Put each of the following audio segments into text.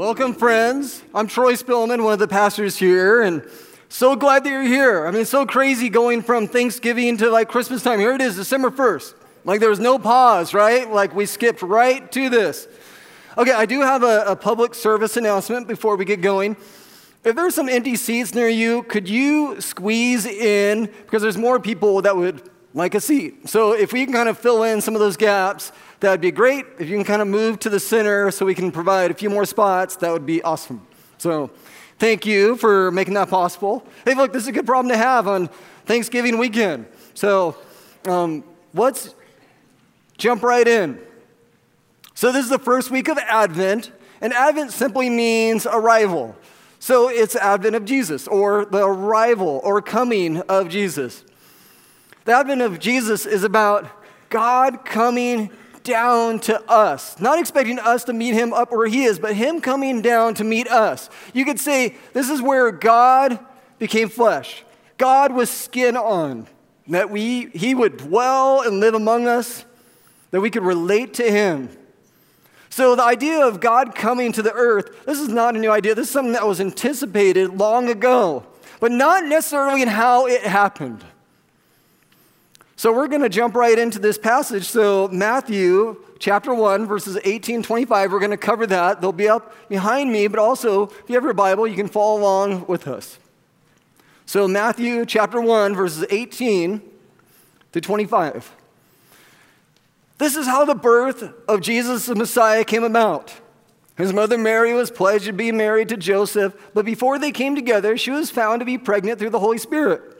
Welcome, friends. I'm Troy Spillman, one of the pastors here, and so glad that you're here. I mean, so crazy going from Thanksgiving to like Christmas time. Here it is, December 1st. Like there was no pause, right? Like we skipped right to this. Okay, I do have a, a public service announcement before we get going. If there's some empty seats near you, could you squeeze in? Because there's more people that would like a seat. So if we can kind of fill in some of those gaps, that would be great. If you can kind of move to the center so we can provide a few more spots, that would be awesome. So thank you for making that possible. Hey, look, this is a good problem to have on Thanksgiving weekend. So um, let's jump right in. So this is the first week of Advent, and Advent simply means arrival. So it's Advent of Jesus, or the arrival or coming of Jesus. The advent of Jesus is about God coming down to us, not expecting us to meet him up where he is, but him coming down to meet us. You could say this is where God became flesh. God was skin on, that we, he would dwell and live among us, that we could relate to him. So, the idea of God coming to the earth, this is not a new idea. This is something that was anticipated long ago, but not necessarily in how it happened. So we're going to jump right into this passage. So, Matthew chapter 1, verses 18 25, we're going to cover that. They'll be up behind me, but also, if you have your Bible, you can follow along with us. So, Matthew chapter 1, verses 18 to 25. This is how the birth of Jesus the Messiah came about. His mother Mary was pledged to be married to Joseph, but before they came together, she was found to be pregnant through the Holy Spirit.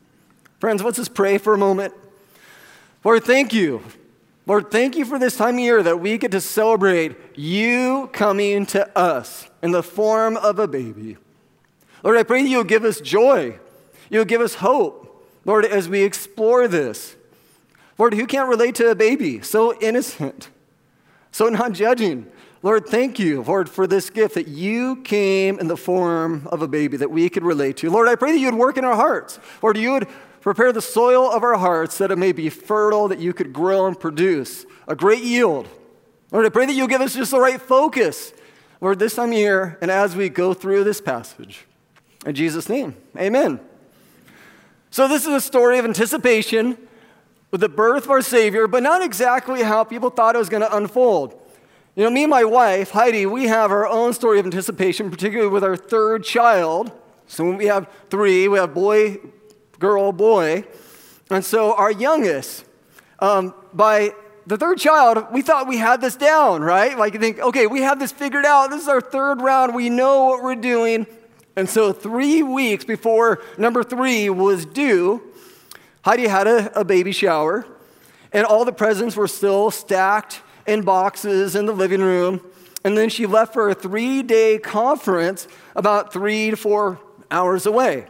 Friends, let's just pray for a moment. Lord, thank you. Lord, thank you for this time of year that we get to celebrate you coming to us in the form of a baby. Lord, I pray that you'll give us joy. You'll give us hope, Lord, as we explore this. Lord, who can't relate to a baby? So innocent, so not judging. Lord, thank you, Lord, for this gift that you came in the form of a baby that we could relate to. Lord, I pray that you would work in our hearts. Lord, you would Prepare the soil of our hearts that it may be fertile, that you could grow and produce a great yield. Lord, I pray that you'll give us just the right focus, Lord, this time of year and as we go through this passage. In Jesus' name, amen. So, this is a story of anticipation with the birth of our Savior, but not exactly how people thought it was going to unfold. You know, me and my wife, Heidi, we have our own story of anticipation, particularly with our third child. So, when we have three, we have boy, girl, boy. And so our youngest, um, by the third child, we thought we had this down, right? Like you think, okay, we have this figured out. This is our third round. We know what we're doing. And so three weeks before number three was due, Heidi had a, a baby shower, and all the presents were still stacked in boxes in the living room. And then she left for a three day conference about three to four hours away.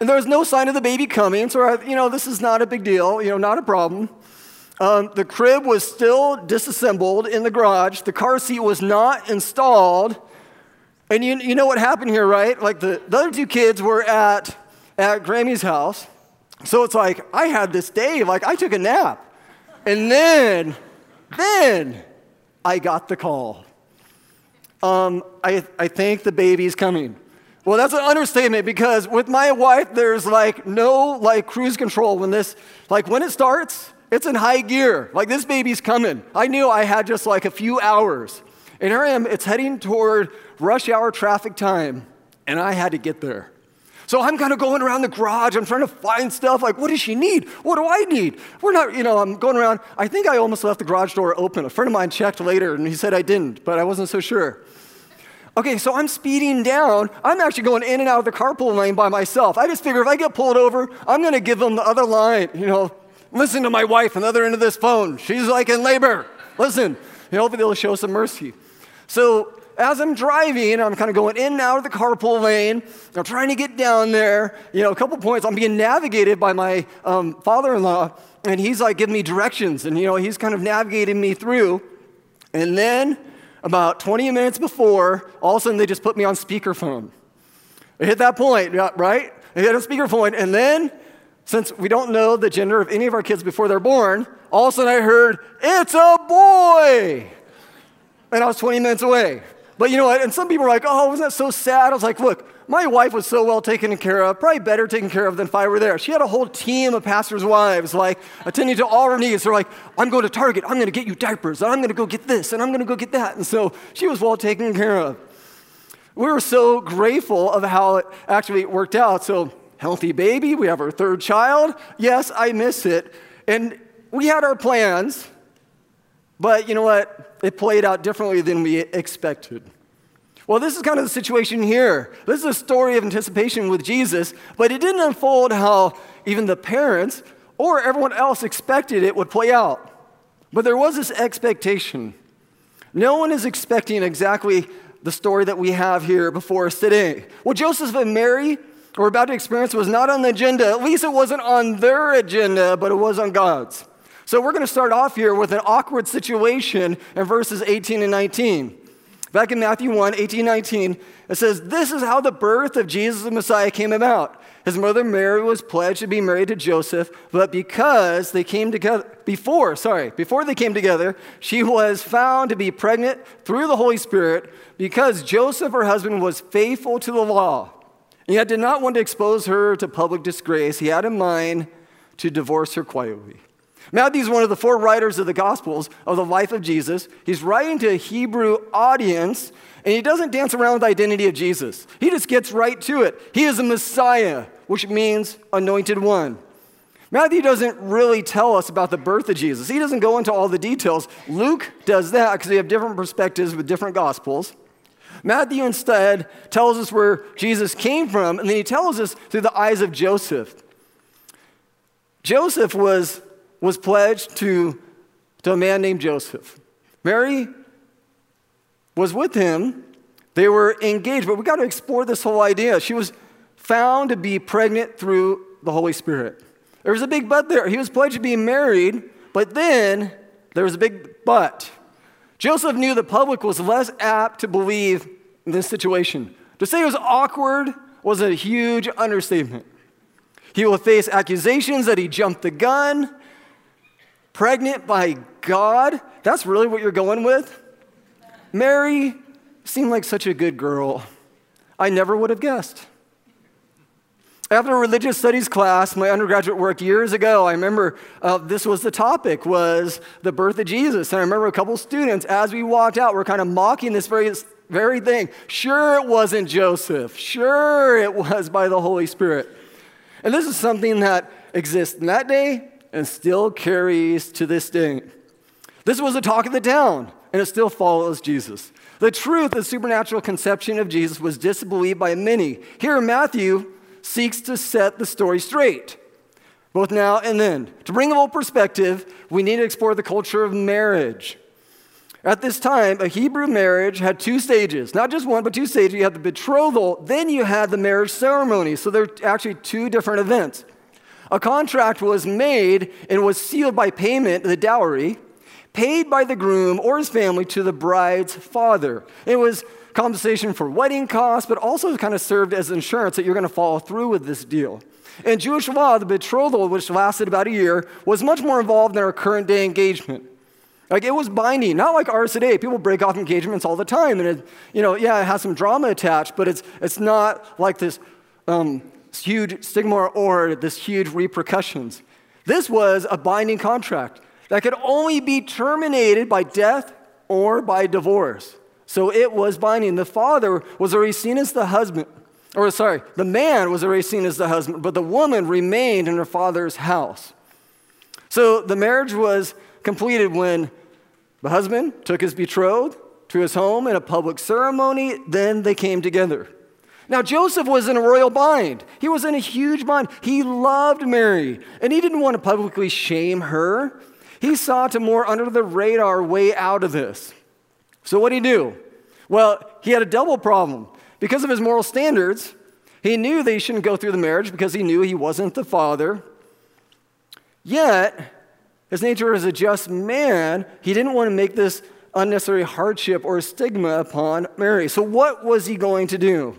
And there was no sign of the baby coming, so I, you know, this is not a big deal, you know, not a problem. Um, the crib was still disassembled in the garage. The car seat was not installed. And you, you know what happened here, right? Like the, the other two kids were at, at Grammy's house. So it's like, I had this day, like I took a nap. And then, then I got the call. Um, I, I think the baby's coming. Well, that's an understatement because with my wife, there's like no like cruise control when this, like when it starts, it's in high gear. Like this baby's coming. I knew I had just like a few hours. And here I am, it's heading toward rush hour traffic time, and I had to get there. So I'm kind of going around the garage. I'm trying to find stuff like, what does she need? What do I need? We're not, you know, I'm going around. I think I almost left the garage door open. A friend of mine checked later and he said I didn't, but I wasn't so sure. Okay, so I'm speeding down. I'm actually going in and out of the carpool lane by myself. I just figure if I get pulled over, I'm going to give them the other line. You know, listen to my wife on the other end of this phone. She's like in labor. Listen, you know, hopefully they'll show some mercy. So as I'm driving, I'm kind of going in and out of the carpool lane. I'm trying to get down there. You know, a couple points. I'm being navigated by my um, father-in-law, and he's like giving me directions, and you know, he's kind of navigating me through. And then, about 20 minutes before, all of a sudden they just put me on speakerphone. I hit that point, right? I hit a speakerphone, and then, since we don't know the gender of any of our kids before they're born, all of a sudden I heard, "It's a boy," and I was 20 minutes away. But you know what? And some people are like, oh, wasn't that so sad? I was like, look, my wife was so well taken care of, probably better taken care of than if I were there. She had a whole team of pastors' wives, like attending to all her needs. They're like, I'm going to Target, I'm going to get you diapers, and I'm going to go get this, and I'm going to go get that. And so she was well taken care of. We were so grateful of how it actually worked out. So, healthy baby, we have our third child. Yes, I miss it. And we had our plans, but you know what? It played out differently than we expected. Well, this is kind of the situation here. This is a story of anticipation with Jesus, but it didn't unfold how even the parents or everyone else expected it would play out. But there was this expectation. No one is expecting exactly the story that we have here before us today. What Joseph and Mary were about to experience was not on the agenda. At least it wasn't on their agenda, but it was on God's. So we're going to start off here with an awkward situation in verses 18 and 19. Back in Matthew 1 18, 19, it says, This is how the birth of Jesus the Messiah came about. His mother Mary was pledged to be married to Joseph, but because they came together, before, sorry, before they came together, she was found to be pregnant through the Holy Spirit because Joseph, her husband, was faithful to the law. And yet did not want to expose her to public disgrace. He had in mind to divorce her quietly. Matthew is one of the four writers of the Gospels of the life of Jesus. He's writing to a Hebrew audience, and he doesn't dance around with the identity of Jesus. He just gets right to it. He is a Messiah, which means anointed one. Matthew doesn't really tell us about the birth of Jesus. He doesn't go into all the details. Luke does that because they have different perspectives with different Gospels. Matthew instead tells us where Jesus came from, and then he tells us through the eyes of Joseph. Joseph was was pledged to, to a man named Joseph. Mary was with him. They were engaged, but we got to explore this whole idea. She was found to be pregnant through the Holy Spirit. There was a big but there. He was pledged to be married, but then there was a big but. Joseph knew the public was less apt to believe in this situation. To say it was awkward was a huge understatement. He will face accusations that he jumped the gun, Pregnant by God? That's really what you're going with? Mary seemed like such a good girl. I never would have guessed. After a religious studies class, my undergraduate work years ago, I remember uh, this was the topic, was the birth of Jesus. And I remember a couple students, as we walked out, were kind of mocking this very, very thing. Sure, it wasn't Joseph. Sure, it was by the Holy Spirit. And this is something that exists in that day and still carries to this day. This was the talk of the town, and it still follows Jesus. The truth of the supernatural conception of Jesus was disbelieved by many. Here, Matthew seeks to set the story straight, both now and then. To bring a little perspective, we need to explore the culture of marriage. At this time, a Hebrew marriage had two stages, not just one, but two stages. You had the betrothal, then you had the marriage ceremony. So they're actually two different events. A contract was made and was sealed by payment, the dowry, paid by the groom or his family to the bride's father. It was compensation for wedding costs, but also kind of served as insurance that you're going to follow through with this deal. In Jewish law, the betrothal, which lasted about a year, was much more involved than our current day engagement. Like it was binding, not like ours today. People break off engagements all the time, and it, you know, yeah, it has some drama attached, but it's it's not like this um, huge stigma or this huge repercussions. This was a binding contract that could only be terminated by death or by divorce. So it was binding. The father was already seen as the husband. or sorry, the man was already seen as the husband, but the woman remained in her father's house. So the marriage was completed when the husband took his betrothed to his home in a public ceremony, then they came together. Now, Joseph was in a royal bind. He was in a huge bind. He loved Mary, and he didn't want to publicly shame her. He sought a more under the radar way out of this. So, what did he do? Well, he had a double problem. Because of his moral standards, he knew that he shouldn't go through the marriage because he knew he wasn't the father. Yet, his nature as a just man, he didn't want to make this unnecessary hardship or stigma upon Mary. So, what was he going to do?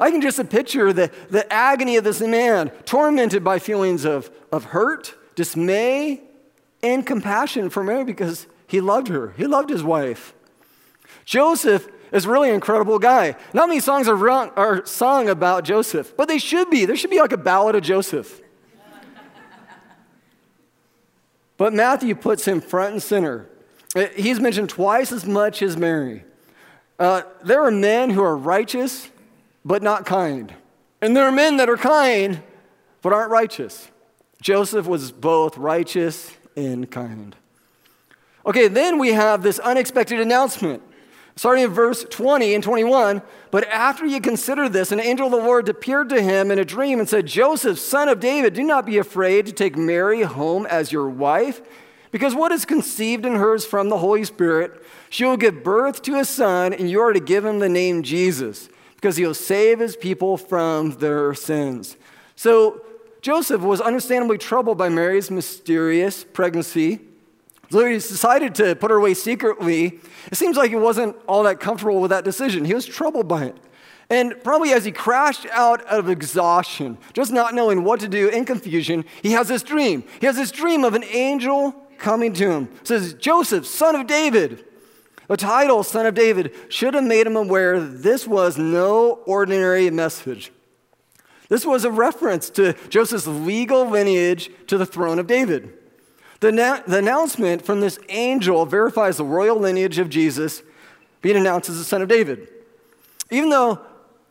I can just picture the, the agony of this man, tormented by feelings of, of hurt, dismay, and compassion for Mary because he loved her. He loved his wife. Joseph is really an incredible guy. Not many songs are, are sung about Joseph, but they should be. There should be like a ballad of Joseph. but Matthew puts him front and center. Uh, he's mentioned twice as much as Mary. Uh, there are men who are righteous, but not kind. And there are men that are kind, but aren't righteous. Joseph was both righteous and kind. Okay, then we have this unexpected announcement starting in verse 20 and 21. But after you consider this, an angel of the Lord appeared to him in a dream and said, Joseph, son of David, do not be afraid to take Mary home as your wife, because what is conceived in her is from the Holy Spirit. She will give birth to a son, and you are to give him the name Jesus, because he'll save his people from their sins. So Joseph was understandably troubled by Mary's mysterious pregnancy. So he decided to put her away secretly. It seems like he wasn't all that comfortable with that decision. He was troubled by it. And probably as he crashed out of exhaustion, just not knowing what to do in confusion, he has this dream. He has this dream of an angel coming to him. It says, Joseph, son of David. The title, Son of David, should have made him aware this was no ordinary message. This was a reference to Joseph's legal lineage to the throne of David. The, na- the announcement from this angel verifies the royal lineage of Jesus being announced as the son of David. Even though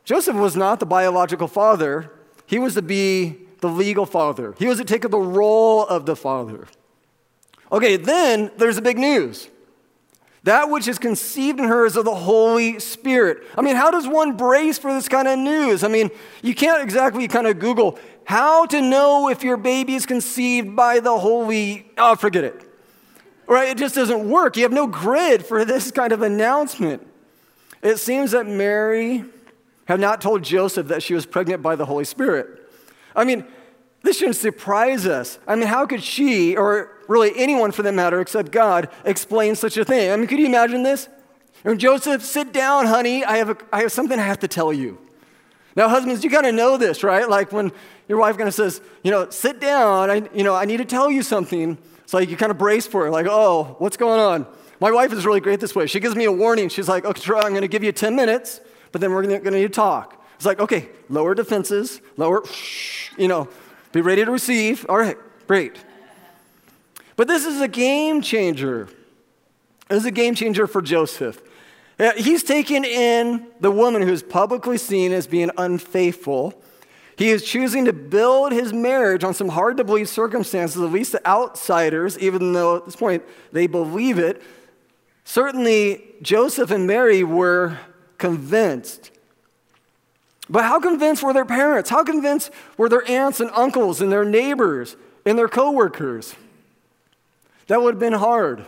Joseph was not the biological father, he was to be the legal father. He was to take up the role of the father. Okay, then there's the big news. That which is conceived in her is of the Holy Spirit. I mean, how does one brace for this kind of news? I mean, you can't exactly kind of Google, how to know if your baby is conceived by the Holy, oh, forget it. Right? It just doesn't work. You have no grid for this kind of announcement. It seems that Mary had not told Joseph that she was pregnant by the Holy Spirit. I mean, this shouldn't surprise us. I mean, how could she, or really anyone for that matter except God, explain such a thing? I mean, could you imagine this? And Joseph, sit down, honey. I have, a, I have something I have to tell you. Now, husbands, you kind of know this, right? Like when your wife kind of says, you know, sit down. I, you know, I need to tell you something. It's like you kind of brace for it, like, oh, what's going on? My wife is really great this way. She gives me a warning. She's like, okay, I'm going to give you 10 minutes, but then we're going to need to talk. It's like, okay, lower defenses, lower, you know, be ready to receive. All right, great. But this is a game changer. This is a game changer for Joseph. Uh, he's taken in the woman who's publicly seen as being unfaithful he is choosing to build his marriage on some hard to believe circumstances, at least the outsiders, even though at this point they believe it. Certainly, Joseph and Mary were convinced. But how convinced were their parents? How convinced were their aunts and uncles and their neighbors and their coworkers? That would have been hard.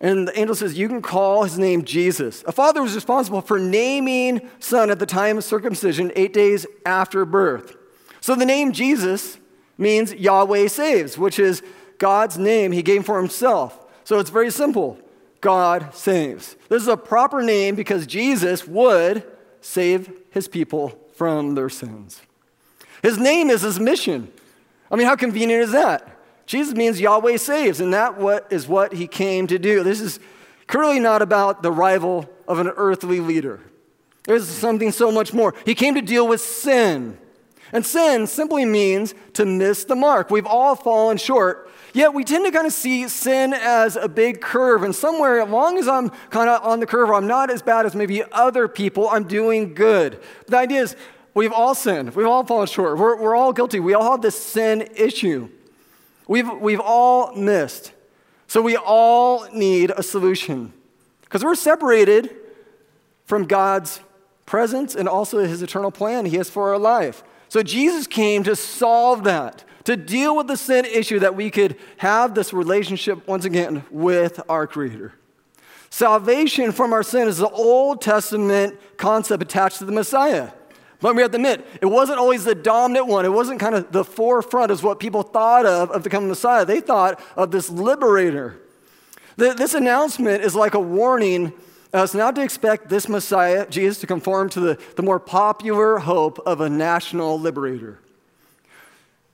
And the angel says, You can call his name Jesus. A father was responsible for naming son at the time of circumcision, eight days after birth. So the name Jesus means Yahweh saves, which is God's name he gave for himself. So it's very simple God saves. This is a proper name because Jesus would save his people from their sins. His name is his mission. I mean, how convenient is that? Jesus means Yahweh saves, and that what is what he came to do. This is clearly not about the rival of an earthly leader. There's something so much more. He came to deal with sin. And sin simply means to miss the mark. We've all fallen short. Yet we tend to kind of see sin as a big curve, and somewhere, as long as I'm kind of on the curve, I'm not as bad as maybe other people, I'm doing good. The idea is we've all sinned, we've all fallen short, we're, we're all guilty, we all have this sin issue. We've, we've all missed. So we all need a solution because we're separated from God's presence and also his eternal plan he has for our life. So Jesus came to solve that, to deal with the sin issue that we could have this relationship once again with our Creator. Salvation from our sin is the Old Testament concept attached to the Messiah. But we have to admit, it wasn't always the dominant one. It wasn't kind of the forefront as what people thought of of the coming Messiah. They thought of this liberator. This announcement is like a warning us not to expect this Messiah, Jesus, to conform to the, the more popular hope of a national liberator.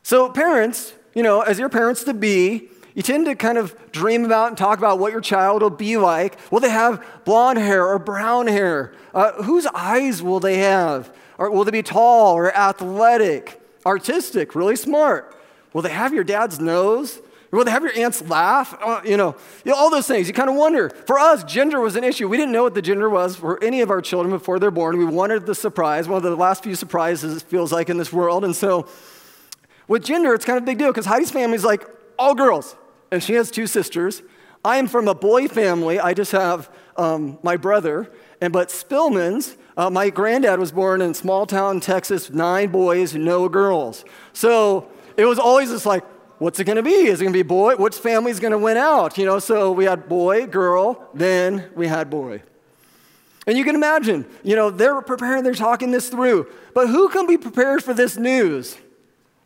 So, parents, you know, as your parents to be, you tend to kind of dream about and talk about what your child will be like. Will they have blonde hair or brown hair? Uh, whose eyes will they have? Or will they be tall or athletic, artistic, really smart? Will they have your dad's nose? Will they have your aunts laugh? Uh, you, know, you know, all those things. You kind of wonder. For us, gender was an issue. We didn't know what the gender was for any of our children before they're born. We wanted the surprise, one of the last few surprises it feels like in this world. And so with gender, it's kind of a big deal because Heidi's family is like all girls, and she has two sisters. I am from a boy family. I just have um, my brother. And but Spillman's, uh, my granddad was born in small town Texas, nine boys, no girls. So it was always just like, what's it going to be? Is it going to be boy? Which family's going to win out? You know, so we had boy, girl, then we had boy. And you can imagine, you know, they're preparing, they're talking this through. But who can be prepared for this news?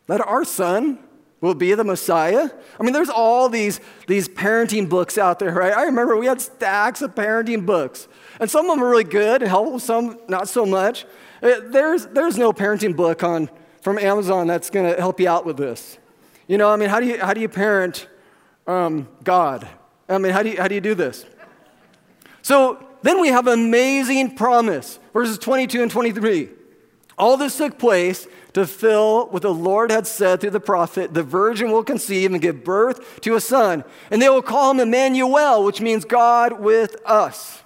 That our son will be the Messiah? I mean, there's all these, these parenting books out there, right? I remember we had stacks of parenting books. And some of them are really good and helpful, some not so much. Uh, there's, there's no parenting book on, from Amazon that's going to help you out with this. You know, I mean, how do you, how do you parent um, God? I mean, how do, you, how do you do this? So then we have amazing promise, verses 22 and 23. All this took place to fill what the Lord had said through the prophet the virgin will conceive and give birth to a son, and they will call him Emmanuel, which means God with us.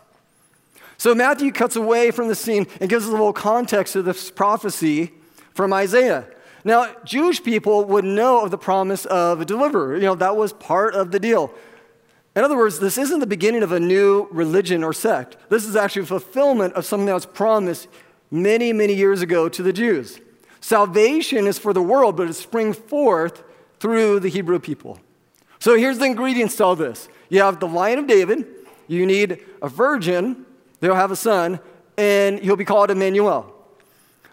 So Matthew cuts away from the scene and gives us a little context of this prophecy from Isaiah. Now, Jewish people would know of the promise of a deliverer. You know, that was part of the deal. In other words, this isn't the beginning of a new religion or sect. This is actually a fulfillment of something that was promised many, many years ago to the Jews. Salvation is for the world, but it springs forth through the Hebrew people. So here's the ingredients to all this you have the Lion of David, you need a virgin, they'll have a son, and he'll be called Emmanuel.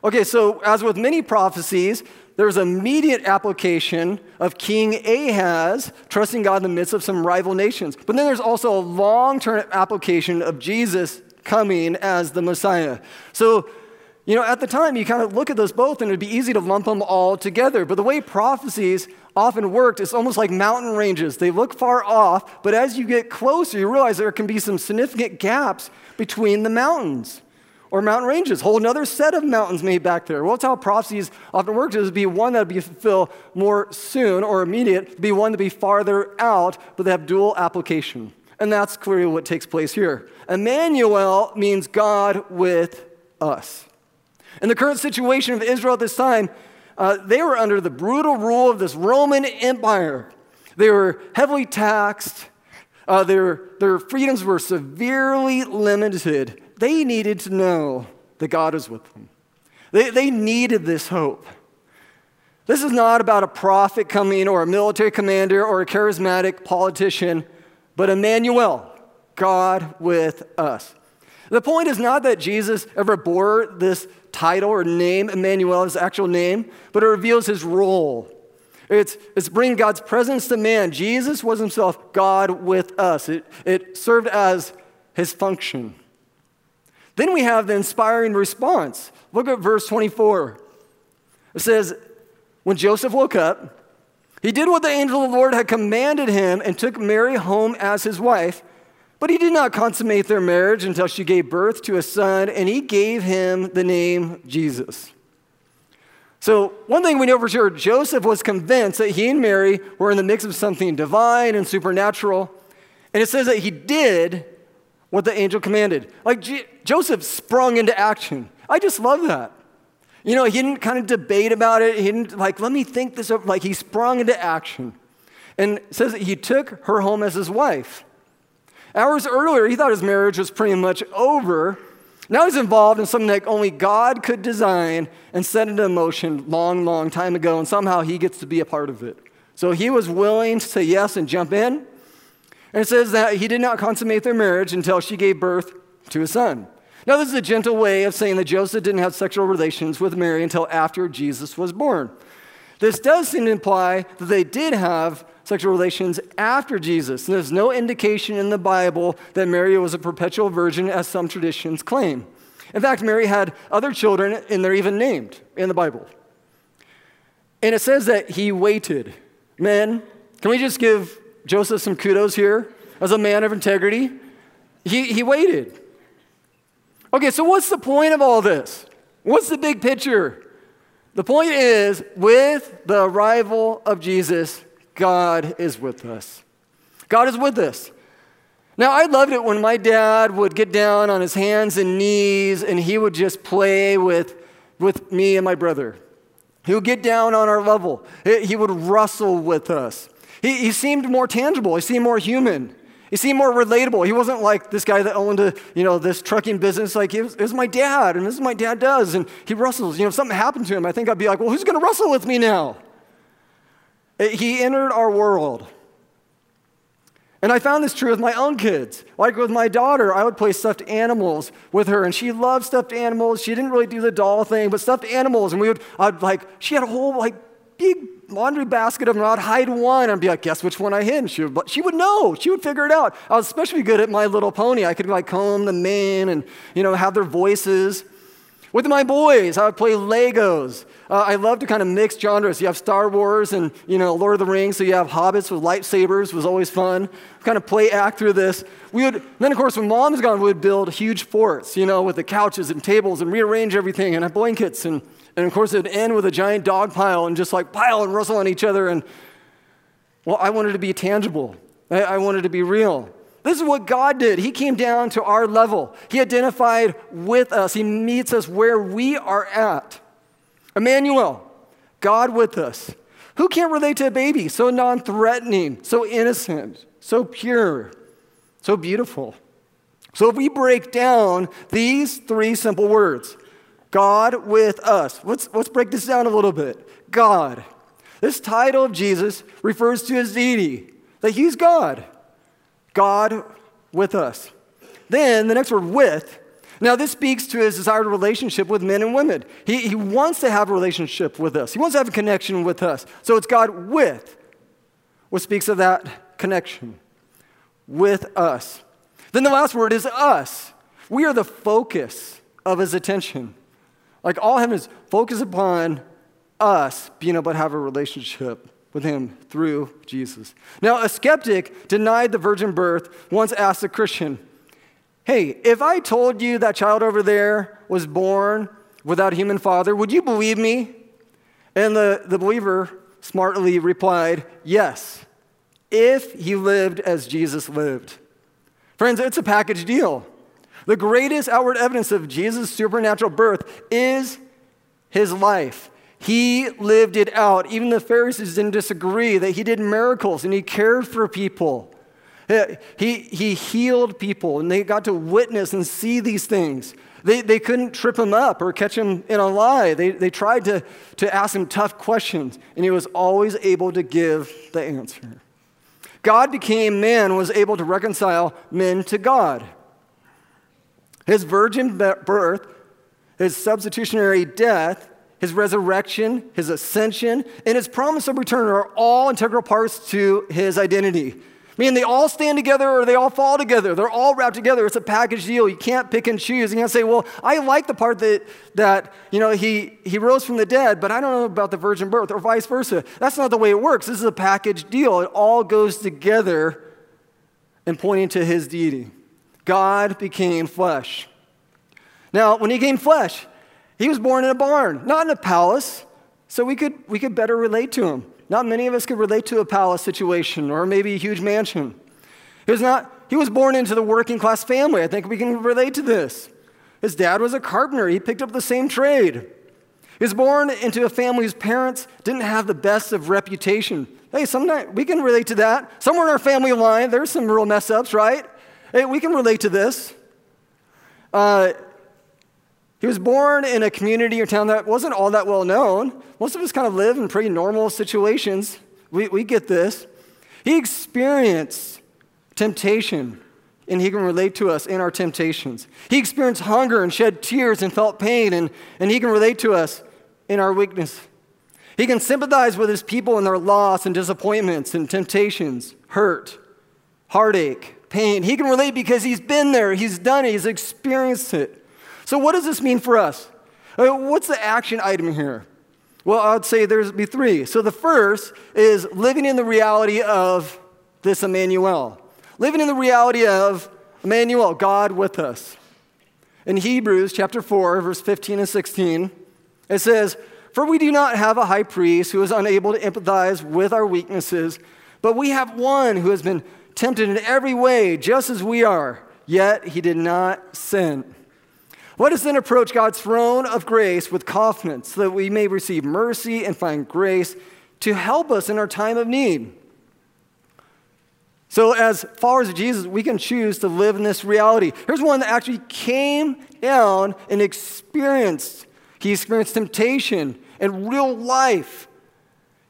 Okay, so as with many prophecies, there's immediate application of King Ahaz trusting God in the midst of some rival nations. But then there's also a long term application of Jesus coming as the Messiah. So, you know, at the time, you kind of look at those both and it'd be easy to lump them all together. But the way prophecies often worked is almost like mountain ranges. They look far off, but as you get closer, you realize there can be some significant gaps between the mountains or mountain ranges, whole another set of mountains made back there. Well, that's how prophecies often work. would be one that would be fulfilled more soon or immediate, be one to be farther out, but they have dual application. And that's clearly what takes place here. Emmanuel means God with us. In the current situation of Israel at this time, uh, they were under the brutal rule of this Roman Empire. They were heavily taxed. Uh, their, their freedoms were severely limited they needed to know that God was with them. They, they needed this hope. This is not about a prophet coming or a military commander or a charismatic politician, but Emmanuel, God with us. The point is not that Jesus ever bore this title or name, Emmanuel, his actual name, but it reveals his role. It's, it's bringing God's presence to man. Jesus was himself God with us. It, it served as his function. Then we have the inspiring response. Look at verse 24. It says, When Joseph woke up, he did what the angel of the Lord had commanded him and took Mary home as his wife. But he did not consummate their marriage until she gave birth to a son, and he gave him the name Jesus. So, one thing we know for sure Joseph was convinced that he and Mary were in the mix of something divine and supernatural. And it says that he did what the angel commanded. Like Joseph sprung into action. I just love that. You know, he didn't kind of debate about it. He didn't, like, let me think this up. Like, he sprung into action. And says that he took her home as his wife. Hours earlier, he thought his marriage was pretty much over. Now he's involved in something that only God could design and set into motion long, long time ago, and somehow he gets to be a part of it. So he was willing to say yes and jump in. And it says that he did not consummate their marriage until she gave birth to a son. Now, this is a gentle way of saying that Joseph didn't have sexual relations with Mary until after Jesus was born. This does seem to imply that they did have sexual relations after Jesus. And there's no indication in the Bible that Mary was a perpetual virgin, as some traditions claim. In fact, Mary had other children, and they're even named in the Bible. And it says that he waited. Men, can we just give Joseph some kudos here as a man of integrity? He, he waited. Okay, so what's the point of all this? What's the big picture? The point is, with the arrival of Jesus, God is with us. God is with us. Now, I loved it when my dad would get down on his hands and knees and he would just play with, with me and my brother. He would get down on our level, he would wrestle with us. He, he seemed more tangible, he seemed more human. He seemed more relatable. He wasn't like this guy that owned a, you know, this trucking business. Like, it was, it was my dad, and this is what my dad does. And he wrestles. You know, if something happened to him, I think I'd be like, well, who's going to wrestle with me now? Eh, he entered our world. And I found this true with my own kids. Like with my daughter, I would play stuffed animals with her, and she loved stuffed animals. She didn't really do the doll thing, but stuffed animals. And we would, I'd like, she had a whole like big laundry basket of them. I'd hide one and be like, guess which one I hid? And she would, she would know. She would figure it out. I was especially good at My Little Pony. I could like comb the mane and, you know, have their voices. With my boys, I would play Legos. Uh, I love to kind of mix genres. You have Star Wars and, you know, Lord of the Rings, so you have hobbits with lightsabers, was always fun. Kind of play act through this. We would, then of course, when mom was gone, we would build huge forts, you know, with the couches and tables and rearrange everything and have blankets and and of course, it'd end with a giant dog pile and just like pile and wrestle on each other. And well, I wanted to be tangible, I, I wanted to be real. This is what God did. He came down to our level. He identified with us. He meets us where we are at. Emmanuel, God with us. Who can't relate to a baby so non threatening, so innocent, so pure, so beautiful? So if we break down these three simple words God with us. Let's, let's break this down a little bit. God. This title of Jesus refers to his deity, that he's God. God with us. Then the next word, with. Now, this speaks to his desired relationship with men and women. He, he wants to have a relationship with us, he wants to have a connection with us. So it's God with, what speaks of that connection with us. Then the last word is us. We are the focus of his attention. Like all heaven is focused upon us being able to have a relationship with him through Jesus. Now, a skeptic denied the virgin birth once asked a Christian, Hey, if I told you that child over there was born without a human father, would you believe me? And the, the believer smartly replied, Yes, if he lived as Jesus lived. Friends, it's a package deal. The greatest outward evidence of Jesus' supernatural birth is his life. He lived it out. Even the Pharisees didn't disagree that he did miracles and he cared for people. Uh, he, he healed people and they got to witness and see these things. They, they couldn't trip him up or catch him in a lie. They, they tried to, to ask him tough questions, and he was always able to give the answer. God became man, was able to reconcile men to God. His virgin birth, his substitutionary death, his resurrection, his ascension, and his promise of return are all integral parts to his identity. Mean, they all stand together or they all fall together. They're all wrapped together. It's a package deal. You can't pick and choose. You can't say, well, I like the part that, that you know, he, he rose from the dead, but I don't know about the virgin birth or vice versa. That's not the way it works. This is a package deal. It all goes together and pointing to his deity. God became flesh. Now, when he became flesh, he was born in a barn, not in a palace, so we could, we could better relate to him. Not many of us could relate to a palace situation or maybe a huge mansion. He was, not, he was born into the working class family. I think we can relate to this. His dad was a carpenter, he picked up the same trade. He was born into a family whose parents didn't have the best of reputation. Hey, sometimes we can relate to that. Somewhere in our family line, there's some real mess ups, right? Hey, we can relate to this. Uh, he was born in a community or town that wasn't all that well known. Most of us kind of live in pretty normal situations. We, we get this. He experienced temptation, and he can relate to us in our temptations. He experienced hunger and shed tears and felt pain, and, and he can relate to us in our weakness. He can sympathize with his people in their loss and disappointments and temptations, hurt, heartache, pain. He can relate because he's been there, he's done it, he's experienced it. So, what does this mean for us? Uh, what's the action item here? Well, I'd say there's be three. So, the first is living in the reality of this Emmanuel, living in the reality of Emmanuel, God with us. In Hebrews chapter 4, verse 15 and 16, it says, For we do not have a high priest who is unable to empathize with our weaknesses, but we have one who has been tempted in every way, just as we are, yet he did not sin. Let us then approach God's throne of grace with confidence so that we may receive mercy and find grace to help us in our time of need. So, as followers of Jesus, we can choose to live in this reality. Here's one that actually came down and experienced. He experienced temptation in real life.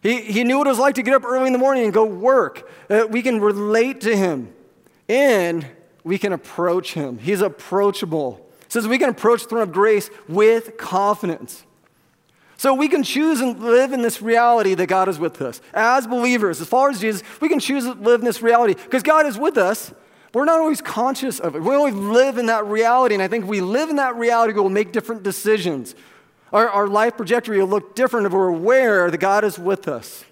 He, he knew what it was like to get up early in the morning and go work. Uh, we can relate to him and we can approach him. He's approachable. It says we can approach the throne of grace with confidence. So we can choose and live in this reality that God is with us. As believers, as followers of Jesus, we can choose to live in this reality because God is with us. We're not always conscious of it. We always live in that reality. And I think we live in that reality, we'll make different decisions. Our, our life trajectory will look different if we're aware that God is with us.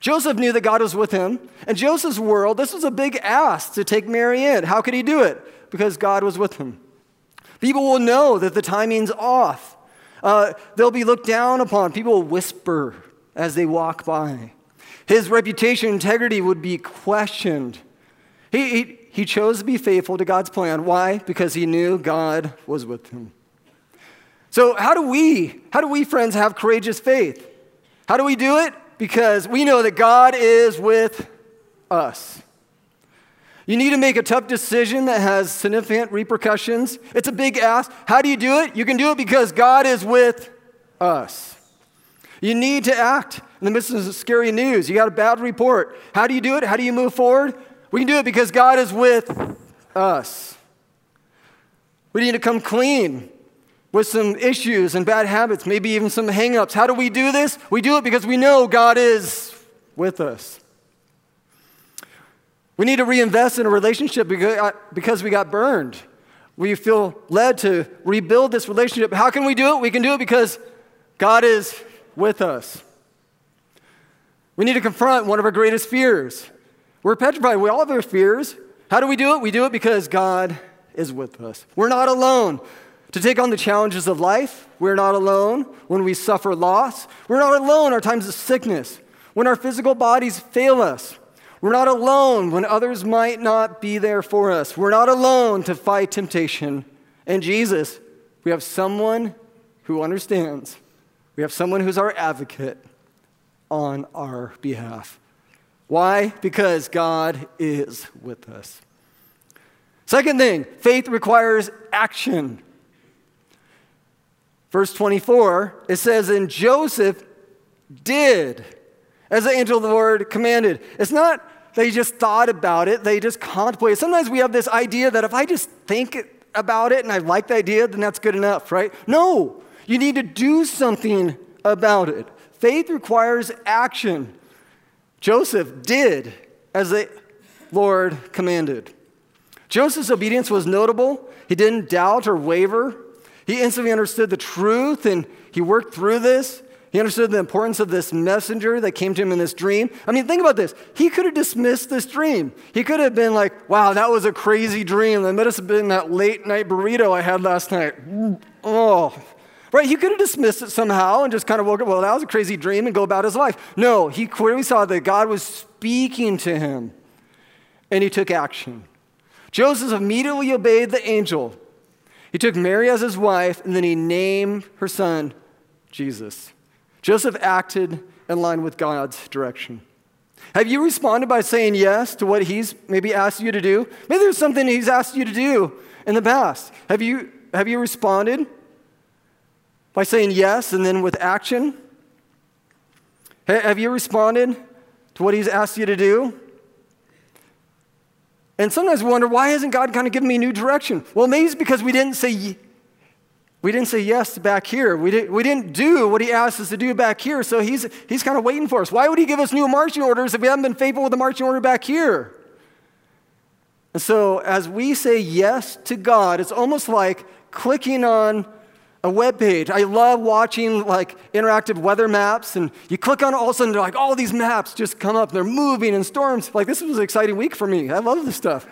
Joseph knew that God was with him. In Joseph's world, this was a big ask to take Mary in. How could he do it? Because God was with him. People will know that the timing's off. Uh, they'll be looked down upon. People will whisper as they walk by. His reputation, integrity would be questioned. He, he, he chose to be faithful to God's plan. Why? Because he knew God was with him. So, how do we, how do we, friends, have courageous faith? How do we do it? Because we know that God is with us. You need to make a tough decision that has significant repercussions. It's a big ask. How do you do it? You can do it because God is with us. You need to act in the midst of scary news. You got a bad report. How do you do it? How do you move forward? We can do it because God is with us. We need to come clean with some issues and bad habits, maybe even some hangups. How do we do this? We do it because we know God is with us. We need to reinvest in a relationship uh, because we got burned. We feel led to rebuild this relationship. How can we do it? We can do it because God is with us. We need to confront one of our greatest fears. We're petrified. We all have our fears. How do we do it? We do it because God is with us. We're not alone to take on the challenges of life. We're not alone when we suffer loss. We're not alone our times of sickness, when our physical bodies fail us. We're not alone when others might not be there for us. We're not alone to fight temptation. And Jesus, we have someone who understands. We have someone who's our advocate on our behalf. Why? Because God is with us. Second thing, faith requires action. Verse 24, it says, And Joseph did as the angel of the Lord commanded. It's not they just thought about it, they just contemplated. Sometimes we have this idea that if I just think about it and I like the idea, then that's good enough, right? No, you need to do something about it. Faith requires action. Joseph did as the Lord commanded. Joseph's obedience was notable. He didn't doubt or waver. He instantly understood the truth and he worked through this. He understood the importance of this messenger that came to him in this dream. I mean, think about this. He could have dismissed this dream. He could have been like, wow, that was a crazy dream. That must have been that late night burrito I had last night. Oh, Right? He could have dismissed it somehow and just kind of woke up, well, that was a crazy dream and go about his life. No, he clearly saw that God was speaking to him and he took action. Joseph immediately obeyed the angel. He took Mary as his wife and then he named her son Jesus. Joseph acted in line with God's direction. Have you responded by saying yes to what he's maybe asked you to do? Maybe there's something he's asked you to do in the past. Have you, have you responded by saying yes and then with action? Have you responded to what he's asked you to do? And sometimes we wonder, why hasn't God kind of given me new direction? Well, maybe it's because we didn't say we didn't say yes back here. We, did, we didn't do what he asked us to do back here, so he's, he's kind of waiting for us. Why would he give us new marching orders if we haven't been faithful with the marching order back here? And so, as we say yes to God, it's almost like clicking on a web page. I love watching like interactive weather maps, and you click on all of a sudden, they're like all these maps just come up. They're moving and storms. Like this was an exciting week for me. I love this stuff.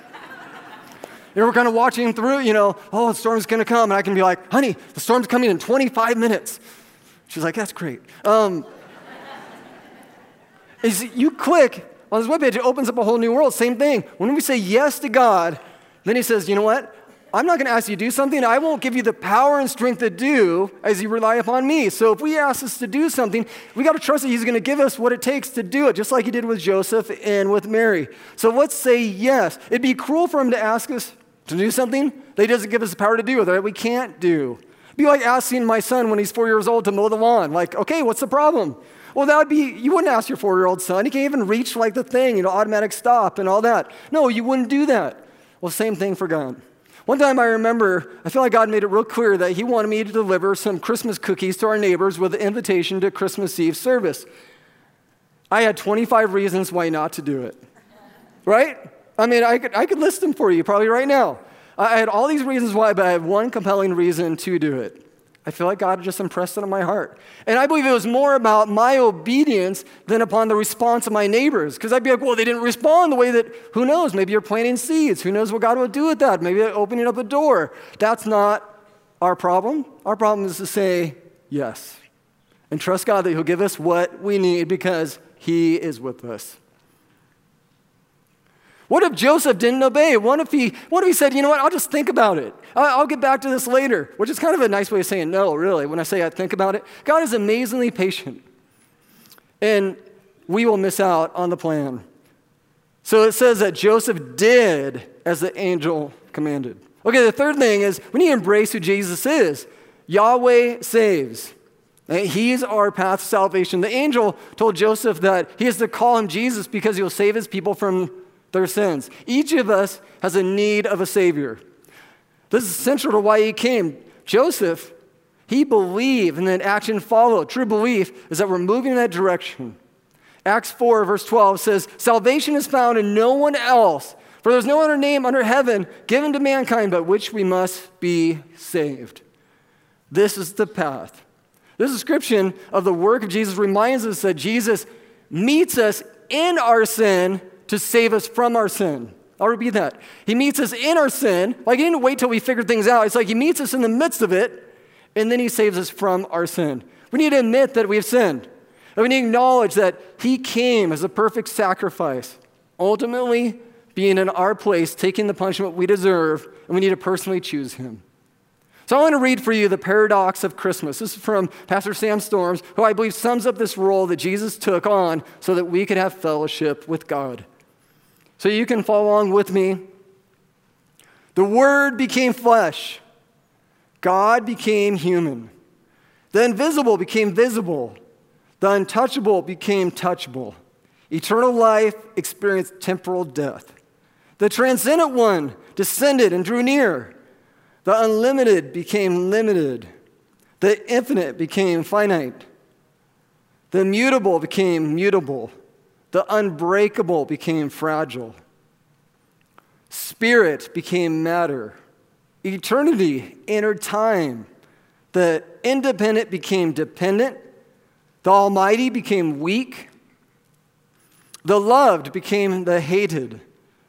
Know, we're kind of watching through, you know, oh, the storm's going to come. And I can be like, honey, the storm's coming in 25 minutes. She's like, that's great. Um, is you click on this webpage, it opens up a whole new world. Same thing. When we say yes to God, then he says, you know what? I'm not going to ask you to do something I won't give you the power and strength to do as you rely upon me. So if we ask us to do something, we got to trust that he's going to give us what it takes to do it, just like he did with Joseph and with Mary. So let's say yes. It'd be cruel for him to ask us to do something that He doesn't give us the power to do, that we can't do. It'd be like asking my son when he's four years old to mow the lawn. Like, okay, what's the problem? Well, that would be, you wouldn't ask your four year old son. He can't even reach like the thing, you know, automatic stop and all that. No, you wouldn't do that. Well, same thing for God. One time I remember, I feel like God made it real clear that He wanted me to deliver some Christmas cookies to our neighbors with an invitation to Christmas Eve service. I had 25 reasons why not to do it. Right? I mean, I could, I could list them for you probably right now. I had all these reasons why, but I have one compelling reason to do it. I feel like God just impressed it on my heart. And I believe it was more about my obedience than upon the response of my neighbors. Because I'd be like, well, they didn't respond the way that, who knows, maybe you're planting seeds. Who knows what God would do with that? Maybe opening up a door. That's not our problem. Our problem is to say yes and trust God that He'll give us what we need because He is with us. What if Joseph didn't obey? What if he, what if he said, you know what, I'll just think about it. I'll get back to this later, which is kind of a nice way of saying no, really, when I say I think about it. God is amazingly patient. And we will miss out on the plan. So it says that Joseph did as the angel commanded. Okay, the third thing is we need to embrace who Jesus is. Yahweh saves. He's our path to salvation. The angel told Joseph that he has to call him Jesus because he'll save his people from their sins. Each of us has a need of a Savior. This is central to why he came. Joseph, he believed and then action followed. True belief is that we're moving in that direction. Acts 4, verse 12 says, Salvation is found in no one else, for there's no other name under heaven given to mankind but which we must be saved. This is the path. This description of the work of Jesus reminds us that Jesus meets us in our sin to save us from our sin. I'll repeat that. He meets us in our sin. Like he didn't wait till we figured things out. It's like he meets us in the midst of it, and then he saves us from our sin. We need to admit that we have sinned. And we need to acknowledge that he came as a perfect sacrifice, ultimately being in our place, taking the punishment we deserve, and we need to personally choose him. So I want to read for you the paradox of Christmas. This is from Pastor Sam Storms, who I believe sums up this role that Jesus took on so that we could have fellowship with God. So you can follow along with me. The Word became flesh, God became human. The invisible became visible, the untouchable became touchable. Eternal life experienced temporal death. The transcendent one descended and drew near. The unlimited became limited. The infinite became finite. The mutable became mutable. The unbreakable became fragile. Spirit became matter. Eternity entered time. The independent became dependent. The Almighty became weak. The loved became the hated.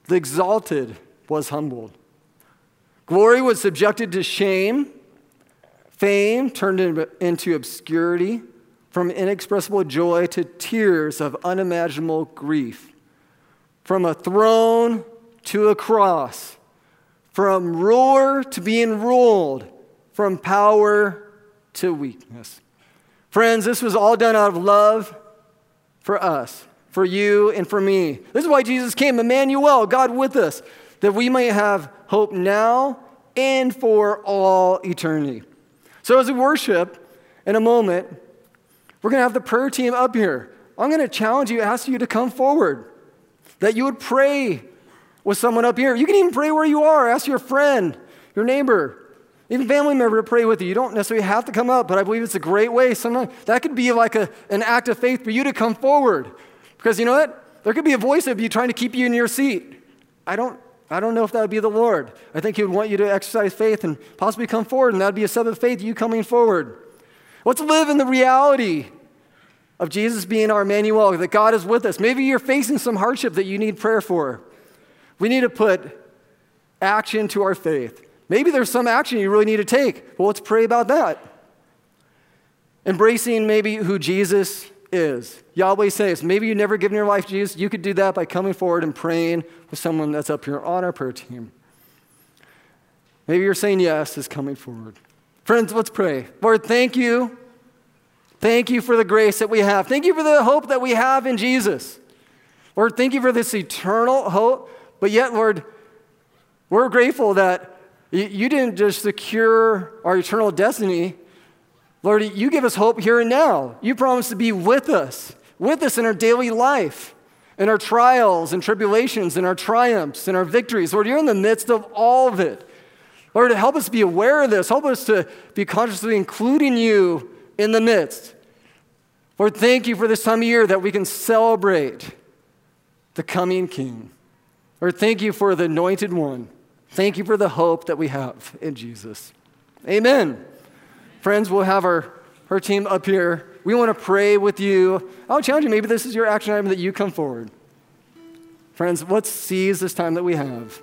The exalted was humbled. Glory was subjected to shame. fame turned into obscurity, from inexpressible joy to tears of unimaginable grief, from a throne to a cross, from ruler to being ruled, from power to weakness. Friends, this was all done out of love for us, for you and for me. This is why Jesus came, Emmanuel, God with us, that we might have hope now and for all eternity. So, as we worship in a moment, we're going to have the prayer team up here. I'm going to challenge you, ask you to come forward, that you would pray with someone up here. You can even pray where you are. Ask your friend, your neighbor, even family member to pray with you. You don't necessarily have to come up, but I believe it's a great way. Sometimes that could be like a, an act of faith for you to come forward. Because you know what? There could be a voice of you trying to keep you in your seat. I don't, I don't know if that would be the Lord. I think He would want you to exercise faith and possibly come forward, and that would be a step of faith, you coming forward. Let's live in the reality of Jesus being our Emmanuel, that God is with us. Maybe you're facing some hardship that you need prayer for. We need to put action to our faith. Maybe there's some action you really need to take. Well, let's pray about that. Embracing maybe who Jesus is. Yahweh says, maybe you've never given your life to Jesus. You could do that by coming forward and praying with someone that's up here on our prayer team. Maybe you're saying yes is coming forward. Friends, let's pray. Lord, thank you. Thank you for the grace that we have. Thank you for the hope that we have in Jesus. Lord, thank you for this eternal hope. But yet, Lord, we're grateful that you didn't just secure our eternal destiny. Lord, you give us hope here and now. You promise to be with us, with us in our daily life, in our trials and tribulations, in our triumphs, in our victories. Lord, you're in the midst of all of it. Lord, help us be aware of this. Help us to be consciously including you in the midst. Lord, thank you for this time of year that we can celebrate the coming King. Lord, thank you for the anointed one. Thank you for the hope that we have in Jesus. Amen. Friends, we'll have our, our team up here. We want to pray with you. I'll challenge you, maybe this is your action item that you come forward. Friends, let's seize this time that we have.